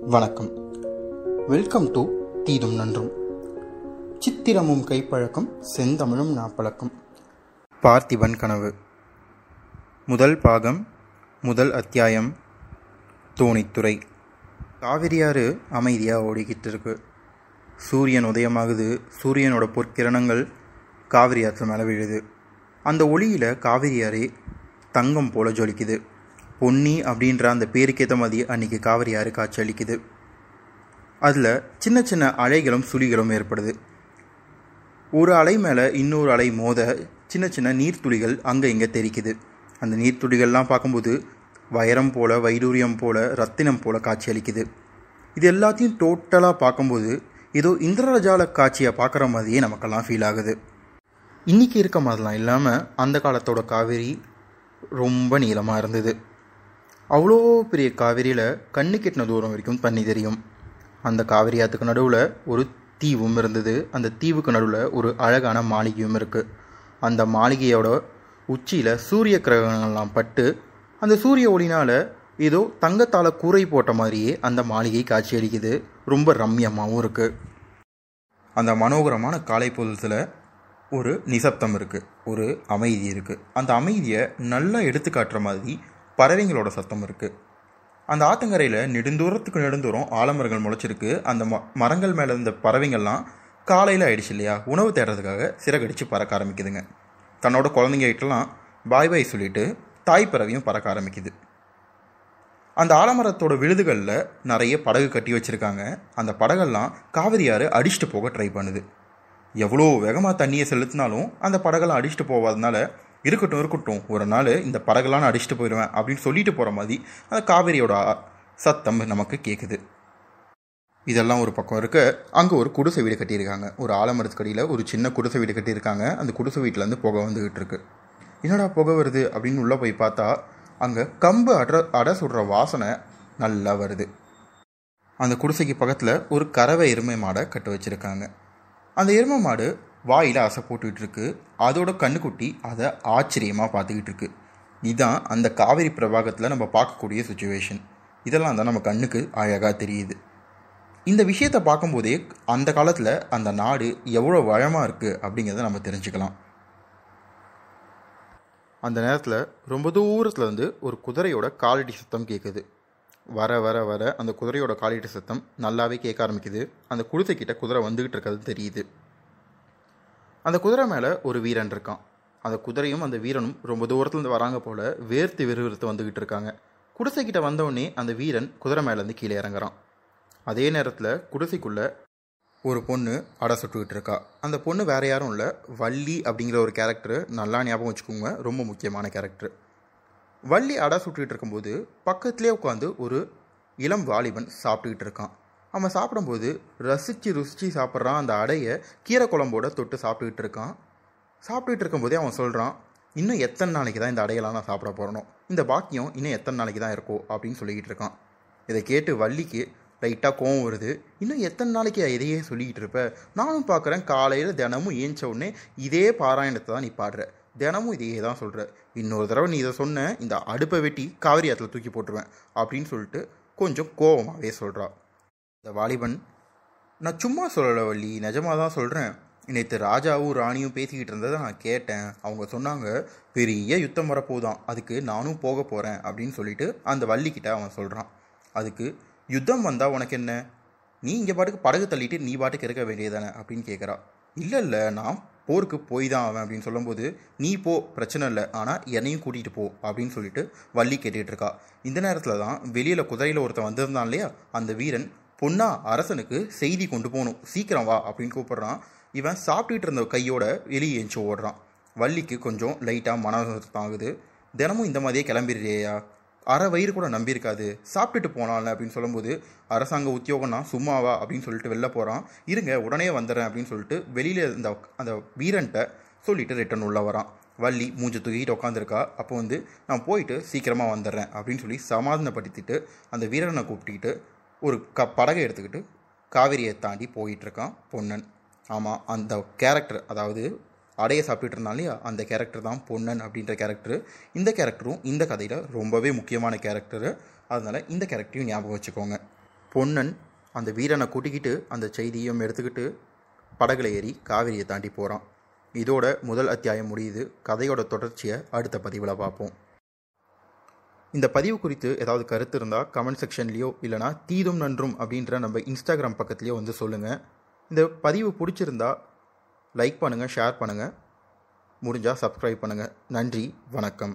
வணக்கம். Welcome to தீதும் நன்றும். சித்திரமும் கைப்பழக்கம் செந்தமிழும் நாப்பழக்கம். பார்த்திபன் கனவு. முதல் பாகம் முதல் அத்தியாயம் தோணித்துறை. காவிரியாறு அமைதியாக ஓடிக்கிட்டு இருக்கு சூரியன் உதயமாகுது. சூரியனோட பொற்கிரணங்கள் காவிரி ஆற்று மேலே விழுது. அந்த ஒளியில் காவிரி ஆறு தங்கம் போல ஜொலிக்குது. பொன்னி அப்படின்ற அந்த பேருக்கேற்ற மாதிரி அன்னைக்கு காவிரி ஆறு காட்சி அளிக்குது அதில் சின்ன சின்ன அலைகளும் சுழிகளும் ஏற்படுது. ஒரு அலை மேலே இன்னொரு அலை மோத சின்ன சின்ன நீர்த்துளிகள் அங்கே இங்கே தெரிக்குது. அந்த நீர்த்துளிகள்லாம் பார்க்கும்போது வைரம் போல் வைடூரியம் போல் ரத்தினம் போல காட்சி அளிக்குது. இது எல்லாத்தையும் டோட்டலாக பார்க்கும்போது ஏதோ இந்திரஜால காட்சியை பார்க்குற மாதிரியே நமக்கெல்லாம் ஃபீல் ஆகுது. இன்றைக்கி இருக்க மாதிரிலாம் இல்லாமல் அந்த காலத்தோட காவேரி ரொம்ப நீளமாக இருந்தது. அவ்வளோ பெரிய காவிரியில் கண்ணு கெட்டின தூரம் வரைக்கும் தண்ணி தெரியும். அந்த காவிரி ஆற்றுக்கு நடுவில் ஒரு தீவும் இருந்தது. அந்த தீவுக்கு நடுவில் ஒரு அழகான மாளிகையும் இருக்குது அந்த மாளிகையோட உச்சியில் சூரிய கிரகங்கள்லாம் பட்டு அந்த சூரிய ஒளினால் ஏதோ தங்கத்தால் கூரை போட்ட மாதிரியே அந்த மாளிகை காட்சியளிக்குது. ரொம்ப ரம்யமாகவும் இருக்குது அந்த மனோகரமான காலை பொழுதுல ஒரு நிசப்தம் இருக்குது ஒரு அமைதி இருக்குது அந்த அமைதியை நல்லா எடுத்து காட்டுற மாதிரி பறவைங்களோட சத்தம் இருக்குது அந்த ஆத்தங்கரையில் நெடுந்தூரத்துக்கு நெடுந்தூரம் ஆலமரங்கள் முளைச்சிருக்கு. அந்த ம மரங்கள் மேலே இருந்த பறவைங்கள்லாம் காலையில் ஆயிடுச்சு இல்லையா? உணவு தேடுறதுக்காக சிறகடிச்சு பறக்க ஆரம்பிக்குதுங்க. தன்னோட குழந்தைங்க கிட்டலாம் பாய் பாய் சொல்லிட்டு தாய் பறவையும் பறக்க ஆரம்பிக்குது. அந்த ஆலமரத்தோட விழுதுகளில் நிறைய படகு கட்டி வச்சுருக்காங்க. அந்த படகெல்லாம் காவிரியாறு அடிச்சுட்டு போக ட்ரை பண்ணுது. எவ்வளோ வேகமாக தண்ணியை செலுத்தினாலும் அந்த படகெல்லாம் அடிச்சுட்டு போகாதனால இருக்கட்டும் இருக்கட்டும் ஒரு நாள் இந்த படகெல்லாம் நான் அடிச்சுட்டு போயிடுவேன் அப்படின்னு சொல்லிட்டு போகிற மாதிரி அந்த காவேரியோட சத்தம் நமக்கு கேட்குது இதெல்லாம் ஒரு பக்கம் இருக்க. அங்கே ஒரு குடிசை வீடு கட்டியிருக்காங்க. ஒரு ஆலமரத்துக்கடியில் ஒரு சின்ன குடிசை வீடு கட்டியிருக்காங்க. அந்த குடிசை வீட்டிலேருந்து புகை வந்துகிட்டு இருக்கு. என்னடா புகை வருது அப்படின்னு உள்ளே போய் பார்த்தா அங்கே கம்பு அட அடை சுடுற வாசனை நல்லா வருது. அந்த குடிசைக்கு பக்கத்தில் ஒரு கறவை எருமை மாடை கட்டு வச்சுருக்காங்க. அந்த எருமை மாடு வாயில் அசை போட்டுக்கிட்டு இருக்கு அதோட கண்ணுக்குட்டி அதை ஆச்சரியமாக பார்த்துக்கிட்டு இருக்கு இதுதான் அந்த காவிரி பிரபாகத்தில் நம்ம பார்க்கக்கூடிய சுச்சுவேஷன் இதெல்லாம் தான் நம்ம கண்ணுக்கு அழகாக தெரியுது. இந்த விஷயத்தை பார்க்கும்போதே அந்த காலத்தில் அந்த நாடு எவ்வளோ வளமாக இருக்குது அப்படிங்கிறத நம்ம தெரிஞ்சுக்கலாம். அந்த நேரத்தில் ரொம்ப தூரத்தில் வந்து ஒரு குதிரையோட காலடி சத்தம் கேட்குது வர வர வர அந்த குதிரையோட காலடி சத்தம் நல்லாவே கேட்க ஆரம்பிக்குது. அந்த குடிசைக்கிட்ட குதிரை வந்துக்கிட்டு இருக்கிறது தெரியுது. அந்த குதிரை மேலே ஒரு வீரன் இருக்கான். அந்த குதிரையும் அந்த வீரனும் ரொம்ப தூரத்துலேருந்து வராங்க போல் வேர்த்து விறுவிறுத்து வந்துக்கிட்டு இருக்காங்க. குடிசைக்கிட்ட வந்தவுடனே அந்த வீரன் குதிரை மேலேருந்து கீழே இறங்குறான். அதே நேரத்தில் குடிசைக்குள்ளே ஒரு பொண்ணு அடை சுட்டுக்கிட்டு இருக்கா. அந்த பொண்ணு வேறு யாரும் இல்லை. வள்ளி அப்படிங்கிற ஒரு கேரக்டர் நல்லா ஞாபகம் வச்சுக்கோங்க. ரொம்ப முக்கியமான கேரக்டர் வள்ளி அடை சுட்டுக்கிட்டு இருக்கும்போது பக்கத்துலேயே உட்காந்து ஒரு இளம் வாலிபன் சாப்பிட்டுக்கிட்டு இருக்கான். அவன் சாப்பிடும்போது ரசித்து ருசித்து சாப்பிட்றான். அந்த அடையை கீரை குழம்போட தொட்டு சாப்பிட்டுக்கிட்டு இருக்கான். சாப்பிட்டுட்டு இருக்கும்போதே அவன் சொல்கிறான் இன்னும் எத்தனை நாளைக்கு தான் இந்த அடையெல்லாம் நான் சாப்பிட போகிறணும் இந்த பாக்கியம் இன்னும் எத்தனை நாளைக்கு தான் இருக்கோ? அப்படின்னு சொல்லிக்கிட்டு இருக்கான். இதை கேட்டு வள்ளிக்கு லைட்டாக கோவம் வருது. இன்னும் எத்தனை நாளைக்கு இதையே சொல்லிக்கிட்டு இருப்ப? நானும் பார்க்குறேன் காலையில் தினமும் ஏஞ்ச உடனே இதே பாராயணத்தை தான் நீ பாடுற. தினமும் இதையே தான் சொல்கிற இன்னொரு தடவை நீ இதை சொன்ன இந்த அடுப்பை வெட்டி காவிரி ஆற்றுல தூக்கி போட்டுருவேன். அப்படின்னு சொல்லிட்டு கொஞ்சம் கோவமாகவே சொல்கிறா இந்த வாலிபன். நான் சும்மா சொல்லலை வள்ளி நிஜமாக தான் சொல்கிறேன் நேற்று ராஜாவும் ராணியும் பேசிக்கிட்டு இருந்ததை நான் கேட்டேன். அவங்க சொன்னாங்க பெரிய யுத்தம் வரப்போதான் அதுக்கு நானும் போக போகிறேன் அப்படின்னு சொல்லிட்டு அந்த வள்ளிக்கிட்ட அவன் சொல்கிறான் அதுக்கு யுத்தம் வந்தால் உனக்கு என்ன? நீ இங்கே பாட்டுக்கு படகு தள்ளிட்டு நீ பாட்டுக்கு இருக்க வேண்டியதானே அப்படின்னு கேட்குறா இல்லை இல்லை நான் போருக்கு போய் தான் அவன் அப்படின்னு சொல்லும்போது நீ போ பிரச்சனை இல்லை. ஆனால் என்னையும் கூட்டிகிட்டு போ அப்படின்னு சொல்லிட்டு வள்ளி கேட்டுகிட்டு இருக்கா. இந்த நேரத்தில் தான் வெளியில் குதிரையில் ஒருத்தன் வந்திருந்தான் இல்லையா? அந்த வீரன் பொன்னா அரசனுக்கு செய்தி கொண்டு போகணும். சீக்கிரம் வா அப்படின்னு கூப்பிட்றான். இவன் சாப்பிட்டுட்டு இருந்த கையோட வெளியே எஞ்சி ஓடுறான். வள்ளிக்கு கொஞ்சம் லைட்டாக மன ஆகுது. தினமும் இந்த மாதிரியே கிளம்பிடுறியா? அரை வயிறு கூட நம்பியிருக்காது. சாப்பிட்டுட்டு போனால அப்படின்னு சொல்லும்போது அரசாங்க உத்தியோகம்னா சும்மாவா? அப்படின்னு சொல்லிட்டு வெளில போகிறான் இருங்க உடனே வந்துடுறேன் அப்படின்னு சொல்லிட்டு வெளியில் இந்த அந்த வீரன்ட்ட சொல்லிட்டு ரிட்டன் உள்ள வரான். வள்ளி மூஞ்சி தூக்கிட்டு உட்காந்துருக்கா அப்போ வந்து நான் போயிட்டு சீக்கிரமாக வந்துடுறேன் அப்படின்னு சொல்லி சமாதானப்படுத்திட்டு அந்த வீரனை கூப்பிட்டுக்கிட்டு ஒரு க படகை எடுத்துக்கிட்டு காவிரியை தாண்டி போயிட்டுருக்கான் பொன்னன். ஆமாம் அந்த கேரக்டர் அதாவது அடைய சாப்பிட்டுட்டு இல்லையா? அந்த கேரக்டர் தான் பொன்னன் அப்படின்ற கேரக்டரு இந்த கேரக்டரும் இந்த கதையில் ரொம்பவே முக்கியமான கேரக்டரு அதனால் இந்த கேரக்டரையும் ஞாபகம் வச்சுக்கோங்க. பொன்னன் அந்த வீரனை கூட்டிக்கிட்டு அந்த செய்தியும் எடுத்துக்கிட்டு படகுல ஏறி காவிரியை தாண்டி போகிறான் இதோட முதல் அத்தியாயம் முடியுது. கதையோட தொடர்ச்சியை அடுத்த பதிவில் பார்ப்போம். இந்த பதிவு குறித்து ஏதாவது கருத்து இருந்தால் கமெண்ட் செக்ஷன்லேயோ இல்லைனா தீதும் நன்றும் அப்படின்ற நம்ம இன்ஸ்டாகிராம் பக்கத்துலேயோ வந்து சொல்லுங்கள் இந்த பதிவு பிடிச்சிருந்தா லைக் பண்ணுங்கள் ஷேர் பண்ணுங்கள் முடிஞ்சால் சப்ஸ்கிரைப் பண்ணுங்கள் நன்றி வணக்கம்.